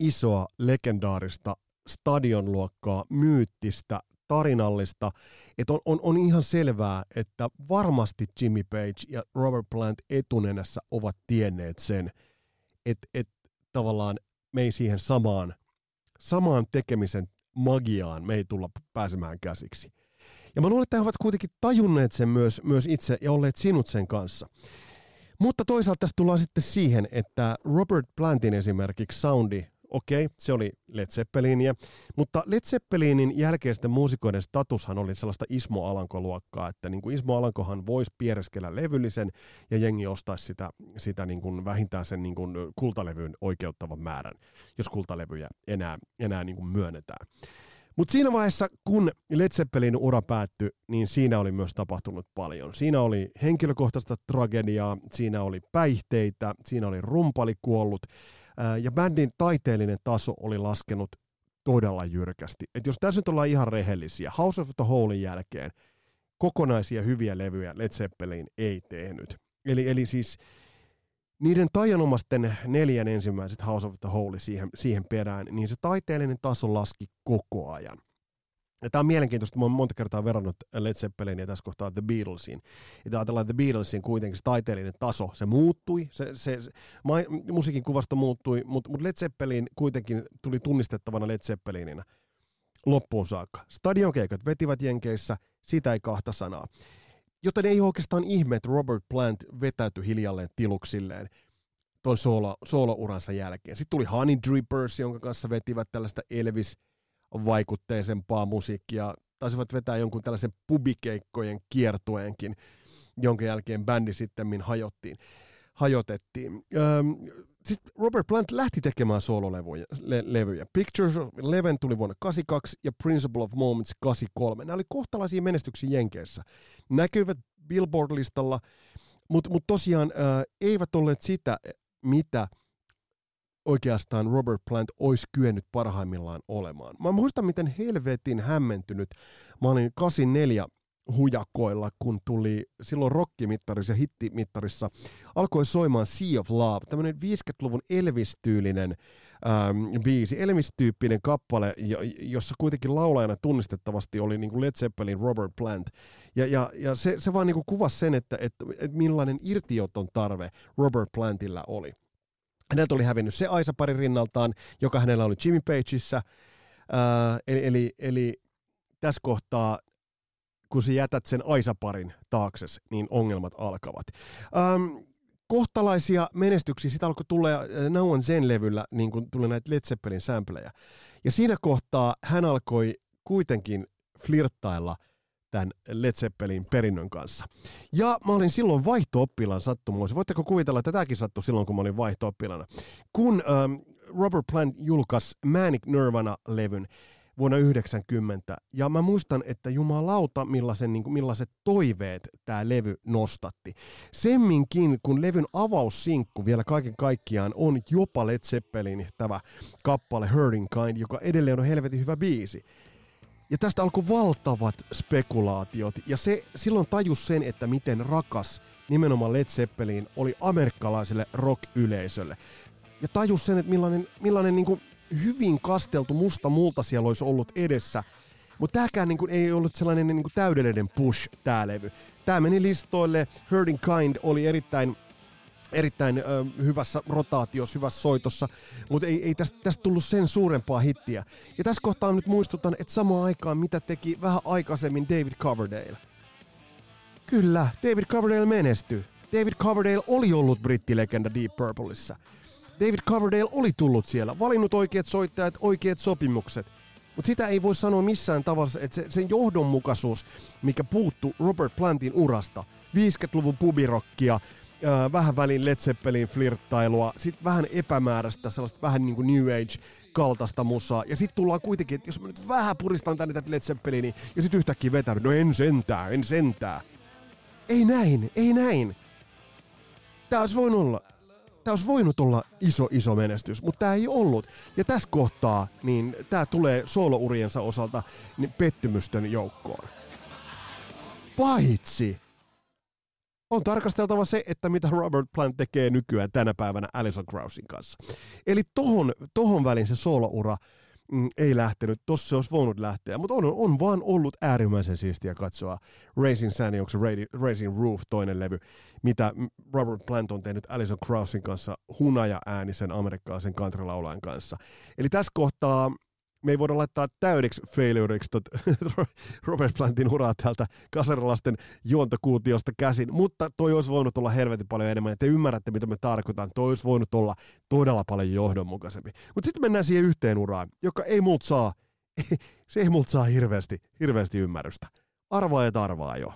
isoa, legendaarista, stadionluokkaa, myyttistä, tarinallista, että on, on, on ihan selvää, että varmasti Jimmy Page ja Robert Plant etunenässä ovat tienneet sen, että et, tavallaan me ei siihen samaan, samaan tekemisen magiaan me ei tulla pääsemään käsiksi. Ja mä luulen, että he ovat kuitenkin tajunneet sen myös, myös itse ja olleet sinut sen kanssa. Mutta toisaalta tässä tullaan sitten siihen, että Robert Plantin esimerkiksi soundi okei, okay, se oli Led Zeppelinia, mutta Led Zeppelinin jälkeisten muusikoiden statushan oli sellaista Ismo Alanko-luokkaa, että niin kuin Ismo Alankohan voisi piereskellä levyllisen ja jengi ostaisi sitä, sitä niin kuin vähintään sen niin kuin kultalevyyn oikeuttavan määrän, jos kultalevyjä enää, enää niin kuin myönnetään. Mutta siinä vaiheessa, kun Led Zeppelin ura päättyi, niin siinä oli myös tapahtunut paljon. Siinä oli henkilökohtaista tragediaa, siinä oli päihteitä, siinä oli rumpali kuollut, ja bändin taiteellinen taso oli laskenut todella jyrkästi. Et jos tässä nyt ollaan ihan rehellisiä, House of the Holein jälkeen kokonaisia hyviä levyjä Led Zeppelin ei tehnyt. Eli, eli siis niiden taianomasten neljän ensimmäiset House of the Holy siihen, siihen perään, niin se taiteellinen taso laski koko ajan. Ja tämä on mielenkiintoista, mä oon monta kertaa verrannut Led Zeppelin ja tässä kohtaa The Beatlesiin. Ja ajatellaan, The Beatlesin kuitenkin se taiteellinen taso, se muuttui, se, se, se ma, musiikin kuvasta muuttui, mutta mut Led Zeppelin kuitenkin tuli tunnistettavana Led Zeppelinina loppuun saakka. Stadionkeikat vetivät Jenkeissä, sitä ei kahta sanaa. Joten ei oikeastaan ihme, että Robert Plant vetäytyi hiljalleen tiluksilleen tuon solo, solo-uransa jälkeen. Sitten tuli Honey Drippers, jonka kanssa vetivät tällaista Elvis-vaikutteisempaa musiikkia. Taisivat vetää jonkun tällaisen pubikeikkojen kiertueenkin, jonka jälkeen bändi sitten hajottiin, hajotettiin. Öm, Robert Plant lähti tekemään soololevyjä. Le, levyjä. Pictures of Eleven tuli vuonna 82 ja Principle of Moments 83. Nämä oli kohtalaisia menestyksiä Jenkeissä. Näkyvät Billboard-listalla, mutta mut tosiaan ää, eivät olleet sitä, mitä oikeastaan Robert Plant olisi kyennyt parhaimmillaan olemaan. Mä muistan, miten helvetin hämmentynyt mä olin 84 hujakoilla, kun tuli silloin rockimittarissa ja hittimittarissa, alkoi soimaan Sea of Love, tämmöinen 50-luvun Elvis-tyylinen ähm, biisi, Elvis-tyyppinen kappale, jossa kuitenkin laulajana tunnistettavasti oli niin kuin Led Zeppelin Robert Plant. Ja, ja, ja se, se vaan niin kuin kuvasi sen, että, että, että millainen irtioton tarve Robert Plantilla oli. Häneltä oli hävinnyt se Aisa pari rinnaltaan, joka hänellä oli Jimmy Pageissa, äh, eli, eli, eli tässä kohtaa kun sä jätät sen Aisaparin taakses, niin ongelmat alkavat. Ähm, kohtalaisia menestyksiä, sitä alkoi tulla äh, No One Zen-levyllä, niin kuin tuli näitä Led Zeppelin sampleja. Ja siinä kohtaa hän alkoi kuitenkin flirttailla tämän Led Zeppelin perinnön kanssa. Ja mä olin silloin vaihto-oppilaan sattumoissa. Voitteko kuvitella, että tämäkin sattui silloin, kun mä olin vaihto Kun ähm, Robert Plant julkaisi Manic Nirvana-levyn, vuonna 90. Ja mä muistan, että jumalauta, millaisen, niin kuin, millaiset toiveet tämä levy nostatti. Semminkin, kun levyn avaussinkku vielä kaiken kaikkiaan on jopa Led Zeppelin tämä kappale Hurting Kind, joka edelleen on helvetin hyvä biisi. Ja tästä alkoi valtavat spekulaatiot, ja se silloin tajus sen, että miten rakas nimenomaan Led Zeppelin oli amerikkalaiselle rock-yleisölle. Ja tajus sen, että millainen, millainen niin kuin hyvin kasteltu musta multa siellä olisi ollut edessä. Mutta tämäkään niin ei ollut sellainen niin kuin täydellinen push, tämä levy. Tämä meni listoille, Hurting Kind oli erittäin erittäin ö, hyvässä rotaatiossa, hyvässä soitossa, mutta ei, ei tästä, tästä tullut sen suurempaa hittiä. Ja tässä kohtaa nyt muistutan, että samaan aikaan mitä teki vähän aikaisemmin David Coverdale. Kyllä, David Coverdale menestyi. David Coverdale oli ollut brittilegenda Deep Purpleissa. David Coverdale oli tullut siellä, valinnut oikeat soittajat, oikeat sopimukset. Mutta sitä ei voi sanoa missään tavalla, että se, sen johdonmukaisuus, mikä puuttu Robert Plantin urasta, 50-luvun pubirokkia, äh, vähän välin Led Zeppelin flirttailua, sitten vähän epämääräistä, sellaista vähän niin kuin New Age-kaltaista musaa, ja sitten tullaan kuitenkin, että jos mä nyt vähän puristan tänne tätä Led Zeppelinia, ja sitten yhtäkkiä vetänyt, no en sentää, en sentää. Ei näin, ei näin. Tää olisi voinut olla tämä olisi voinut olla iso, iso menestys, mutta tämä ei ollut. Ja tässä kohtaa, niin tämä tulee soolouriensa osalta niin pettymysten joukkoon. Paitsi, on tarkasteltava se, että mitä Robert Plant tekee nykyään tänä päivänä Alison Krausin kanssa. Eli tohon, tohon välin se sooloura mm, ei lähtenyt, tossa se olisi voinut lähteä, mutta on, on vaan ollut äärimmäisen siistiä katsoa Racing onko se Racing Roof toinen levy, mitä Robert Plant on tehnyt Alison Krausin kanssa hunaja-äänisen amerikkalaisen countrylaulajan kanssa. Eli tässä kohtaa me ei voida laittaa täydeksi failureiksi tot Robert Plantin uraa täältä kasarilasten juontokuutiosta käsin, mutta toi olisi voinut olla helvetin paljon enemmän, ja te ymmärrätte, mitä me tarkoitan. Toi olisi voinut olla todella paljon johdonmukaisempi. Mutta sitten mennään siihen yhteen uraan, joka ei multa saa, se ei multa saa hirveästi, hirveästi ymmärrystä. Arvaa ja arvaa jo.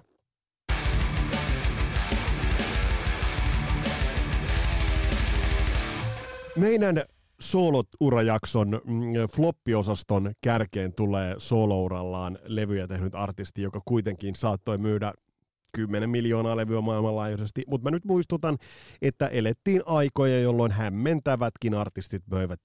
Meidän soolo-urajakson mm, floppiosaston kärkeen tulee soolourallaan levyjä tehnyt artisti, joka kuitenkin saattoi myydä 10 miljoonaa levyä maailmanlaajuisesti, mutta mä nyt muistutan, että elettiin aikoja, jolloin hämmentävätkin artistit möivät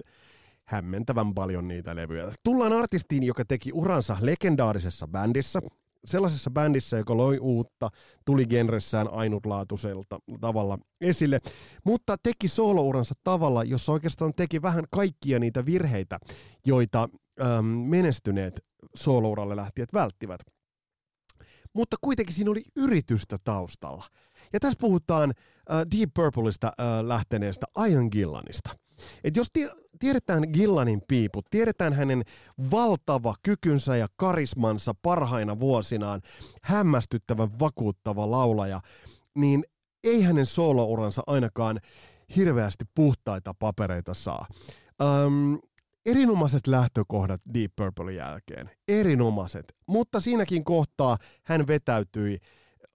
hämmentävän paljon niitä levyjä. Tullaan artistiin, joka teki uransa legendaarisessa bändissä, sellaisessa bändissä, joka loi uutta, tuli genressään ainutlaatuiselta tavalla esille, mutta teki soolouransa tavalla, jossa oikeastaan teki vähän kaikkia niitä virheitä, joita äm, menestyneet soolouralle lähtijät välttivät. Mutta kuitenkin siinä oli yritystä taustalla. Ja tässä puhutaan äh, Deep Purpleista äh, lähteneestä Ian Gillanista. Et jos tiedetään Gillanin piiput, tiedetään hänen valtava kykynsä ja karismansa parhaina vuosinaan, hämmästyttävän vakuuttava laulaja, niin ei hänen soolouransa ainakaan hirveästi puhtaita papereita saa. Öm, erinomaiset lähtökohdat Deep Purple jälkeen, erinomaiset, mutta siinäkin kohtaa hän vetäytyi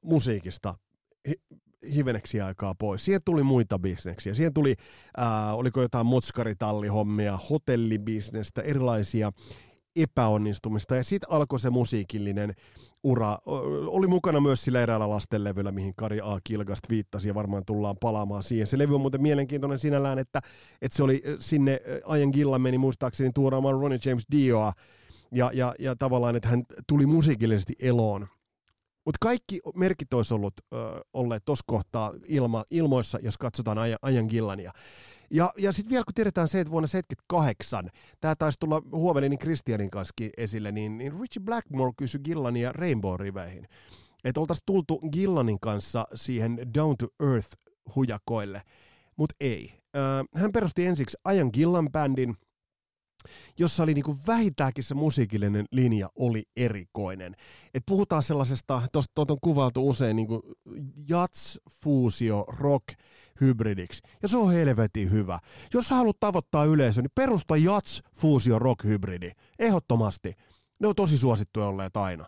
musiikista hiveneksi aikaa pois. Siihen tuli muita bisneksiä. Siihen tuli, ää, oliko jotain motskaritallihommia, hotellibisnestä, erilaisia epäonnistumista. Ja sitten alkoi se musiikillinen ura. Oli mukana myös sillä eräällä lastenlevyllä, mihin Kari A. Kilgast viittasi, ja varmaan tullaan palaamaan siihen. Se levy on muuten mielenkiintoinen sinällään, että, että se oli sinne, Ian Gillan meni muistaakseni tuuraamaan Ronnie James Dioa, ja, ja, ja tavallaan, että hän tuli musiikillisesti eloon mutta kaikki merkit olisi ollut ö, olleet tuossa kohtaa ilma, ilmoissa, jos katsotaan ajan, ajan Gillania. Ja, ja sitten vielä kun tiedetään se, että vuonna 78, tämä taisi tulla Huovelinin Christianin kanssa esille, niin, niin Richie Blackmore kysyi Gillania Rainbow-riveihin. Että oltaisiin tultu Gillanin kanssa siihen Down to Earth hujakoille, mutta ei. Ö, hän perusti ensiksi Ajan Gillan bändin, jossa oli niinku vähintäänkin se musiikillinen linja oli erikoinen. Et puhutaan sellaisesta, tuosta on kuvailtu usein niinku jats, fuusio, rock, hybridiksi. Ja se on helvetin hyvä. Jos sä haluat tavoittaa yleisö, niin perusta jats, fuusio, rock, hybridi. Ehdottomasti. Ne on tosi suosittuja olleet aina.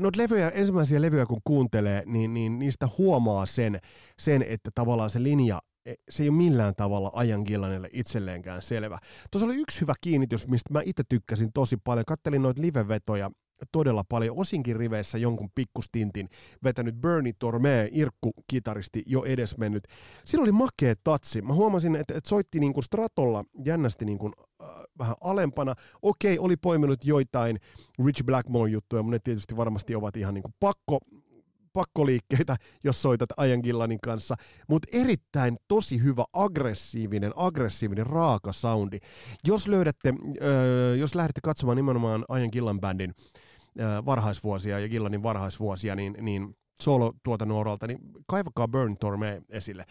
noita levyjä, ensimmäisiä levyjä kun kuuntelee, niin, niin niistä huomaa sen, sen, että tavallaan se linja se ei ole millään tavalla ajan Gillanille itselleenkään selvä. Tuossa oli yksi hyvä kiinnitys, mistä mä itse tykkäsin tosi paljon. Kattelin noita livevetoja todella paljon, osinkin riveissä jonkun pikkustintin vetänyt Bernie Torme, irkku-kitaristi, jo edesmennyt. Siinä oli makea tatsi. Mä huomasin, että, että soitti niin stratolla jännästi niin äh, vähän alempana. Okei, oli poiminut joitain Rich Blackmore-juttuja, mutta ne tietysti varmasti ovat ihan niin kuin pakko pakkoliikkeitä, jos soitat Ajan Gillanin kanssa, mutta erittäin tosi hyvä, aggressiivinen, aggressiivinen, raaka soundi. Jos löydätte, äh, jos lähdette katsomaan nimenomaan Ajan Gillan bändin äh, varhaisvuosia ja Gillanin varhaisvuosia, niin, niin solo-tuotannon oralta, niin kaivakaa Burn Torme esille.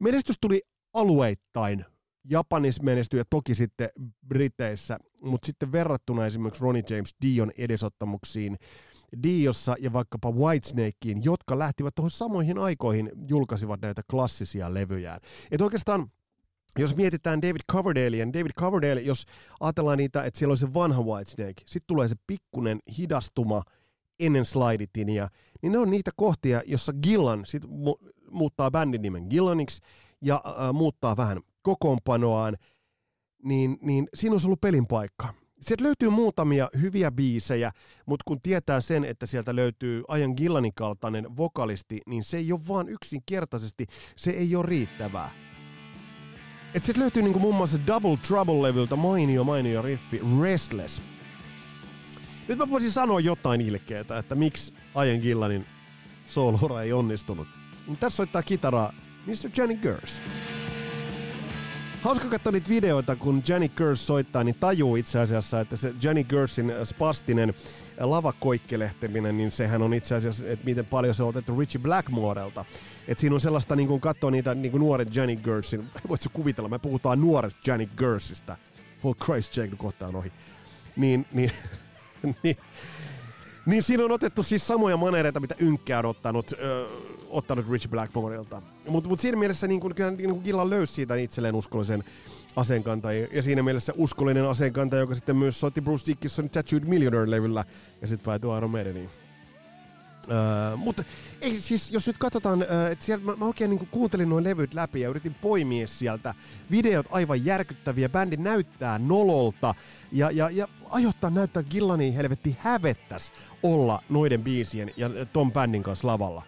Menestys tuli alueittain Japanissa menestyi ja toki sitten Briteissä, mutta sitten verrattuna esimerkiksi Ronnie James Dion edesottamuksiin Diossa ja vaikkapa Whitesnakeen, jotka lähtivät tuohon samoihin aikoihin, julkaisivat näitä klassisia levyjään. Et oikeastaan jos mietitään David Coverdalea, niin David Coverdale, jos ajatellaan niitä, että siellä on se vanha Whitesnake, sitten tulee se pikkunen hidastuma ennen slidetinia, niin ne on niitä kohtia, jossa Gillan sit mu- muuttaa bändin nimen Gillaniksi ja äh, muuttaa vähän kokoonpanoaan, niin, niin siinä olisi ollut pelin paikka. Sieltä löytyy muutamia hyviä biisejä, mutta kun tietää sen, että sieltä löytyy Ajan Gillanin kaltainen vokalisti, niin se ei ole vaan yksinkertaisesti, se ei ole riittävää. Et sieltä löytyy niinku muun muassa Double Trouble-levyltä mainio mainio riffi Restless. Nyt mä voisin sanoa jotain ilkeää, että miksi Ajan Gillanin soolora ei onnistunut. Mutta tässä soittaa kitaraa Mr. Johnny Gers. Hauska katsoa niitä videoita, kun Jenny Gers soittaa, niin tajuu itse asiassa, että se Jenny Gersin spastinen lavakoikkelehteminen, niin sehän on itse asiassa, että miten paljon se on otettu Richie Blackmorelta. Että siinä on sellaista, niin kun katsoo niitä niin nuoret Jenny Gersin, voitko kuvitella, me puhutaan nuoresta Jenny Gersista. For Christ Jake, kohta on ohi. Niin, niin, niin, niin siinä on otettu siis samoja manereita, mitä Ynkkää on ottanut, ö, ottanut Rich Blackmorelta. Mutta mut siinä mielessä niin kun, kyllä niin kun Gilla löysi siitä itselleen uskollisen aseenkantaja. Ja siinä mielessä uskollinen aseenkantaja, joka sitten myös soitti Bruce Dickinson Tattooed Millionaire-levyllä ja sitten päätyi Iron Maideniin. Uh, mutta ei, siis, jos nyt katsotaan, uh, että siellä mä, mä oikein niin kuuntelin noin levyt läpi ja yritin poimia sieltä videot aivan järkyttäviä, bändi näyttää nololta ja, ja, ja ajoittaa näyttää, että Gillani helvetti hävettäs olla noiden biisien ja ton bändin kanssa lavalla.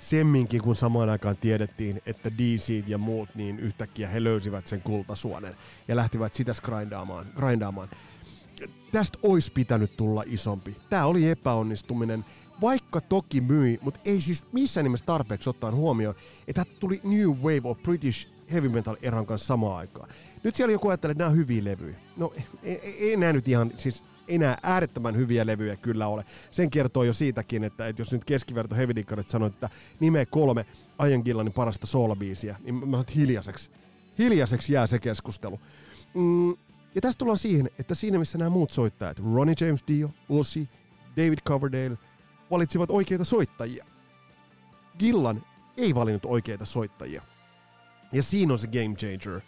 Semminkin kun samaan aikaan tiedettiin, että DC ja muut, niin yhtäkkiä he löysivät sen kultasuonen ja lähtivät sitä grindaamaan. grindaamaan. tästä olisi pitänyt tulla isompi. Tämä oli epäonnistuminen, vaikka toki myi, mutta ei siis missään nimessä tarpeeksi ottaen huomioon, että tuli New Wave of British Heavy Metal eran kanssa samaan aikaan. Nyt siellä joku ajattelee, että nämä on hyviä levyjä. No ei, ei, ei nämä nyt ihan, siis enää äärettömän hyviä levyjä kyllä ole. Sen kertoo jo siitäkin, että, että jos nyt keskiverto Heavy Dickarit sanoo, että nimeä kolme Ian Gillanin parasta soul-biisiä, niin mä sanon, hiljaiseksi. Hiljaiseksi jää se keskustelu. Mm, ja tästä tullaan siihen, että siinä missä nämä muut soittajat, Ronnie James Dio, Ozzy, David Coverdale, valitsivat oikeita soittajia. Gillan ei valinnut oikeita soittajia. Ja siinä on se game changer.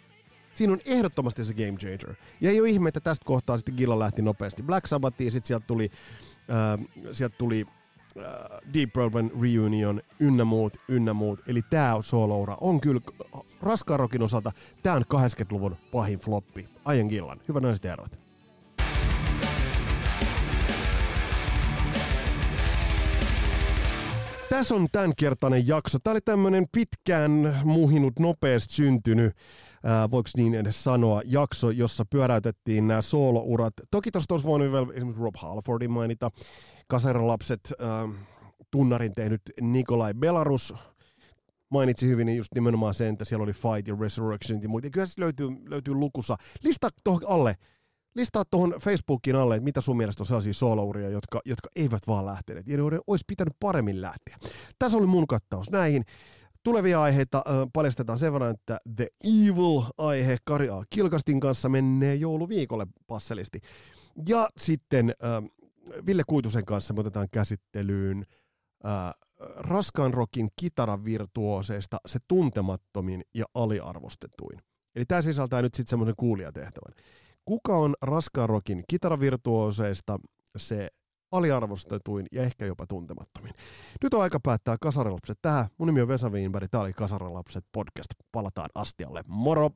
Siinä on ehdottomasti se game changer. Ja ei ole ihme, että tästä kohtaa sitten Gilla lähti nopeasti Black Sabbathiin, sitten sieltä tuli, äh, sieltä tuli äh, Deep Purple Reunion, ynnä muut, ynnä muut. Eli tää soloura on kyllä raskaan rockin osalta, tää on 80-luvun pahin floppi. Ajan Gillan. Hyvä naiset ja. Tässä on tämänkertainen jakso. Tämä oli tämmöinen pitkään muhinut, nopeasti syntynyt ää, voiko niin edes sanoa, jakso, jossa pyöräytettiin nämä soolourat. Toki tuossa olisi voinut vielä esimerkiksi Rob Halfordin mainita, kaseralapset, ää, tunnarin tehnyt Nikolai Belarus, mainitsi hyvin niin just nimenomaan sen, että siellä oli Fight ja Resurrection ja muita. Kyllä löytyy, löytyy lukussa. Listaa tuohon alle, listaa tuohon Facebookin alle, että mitä sun mielestä on sellaisia soolouria, jotka, jotka eivät vaan lähteneet. Ja ne olisi pitänyt paremmin lähteä. Tässä oli mun kattaus näihin. Tulevia aiheita äh, paljastetaan sen verran, että The Evil-aihe Kari A. Kilkastin kanssa menee jouluviikolle passelisti. Ja sitten äh, Ville Kuitusen kanssa me otetaan käsittelyyn äh, raskaan rockin kitaravirtuoseista se tuntemattomin ja aliarvostetuin. Eli tämä sisältää nyt sitten semmoisen kuulijatehtävän. Kuka on raskaan rockin kitaravirtuoseista se aliarvostetuin ja ehkä jopa tuntemattomin. Nyt on aika päättää Kasarilapset tähän. Mun nimi on Vesa Wienberg, tää oli Kasarilapset podcast. Palataan astialle. Moro!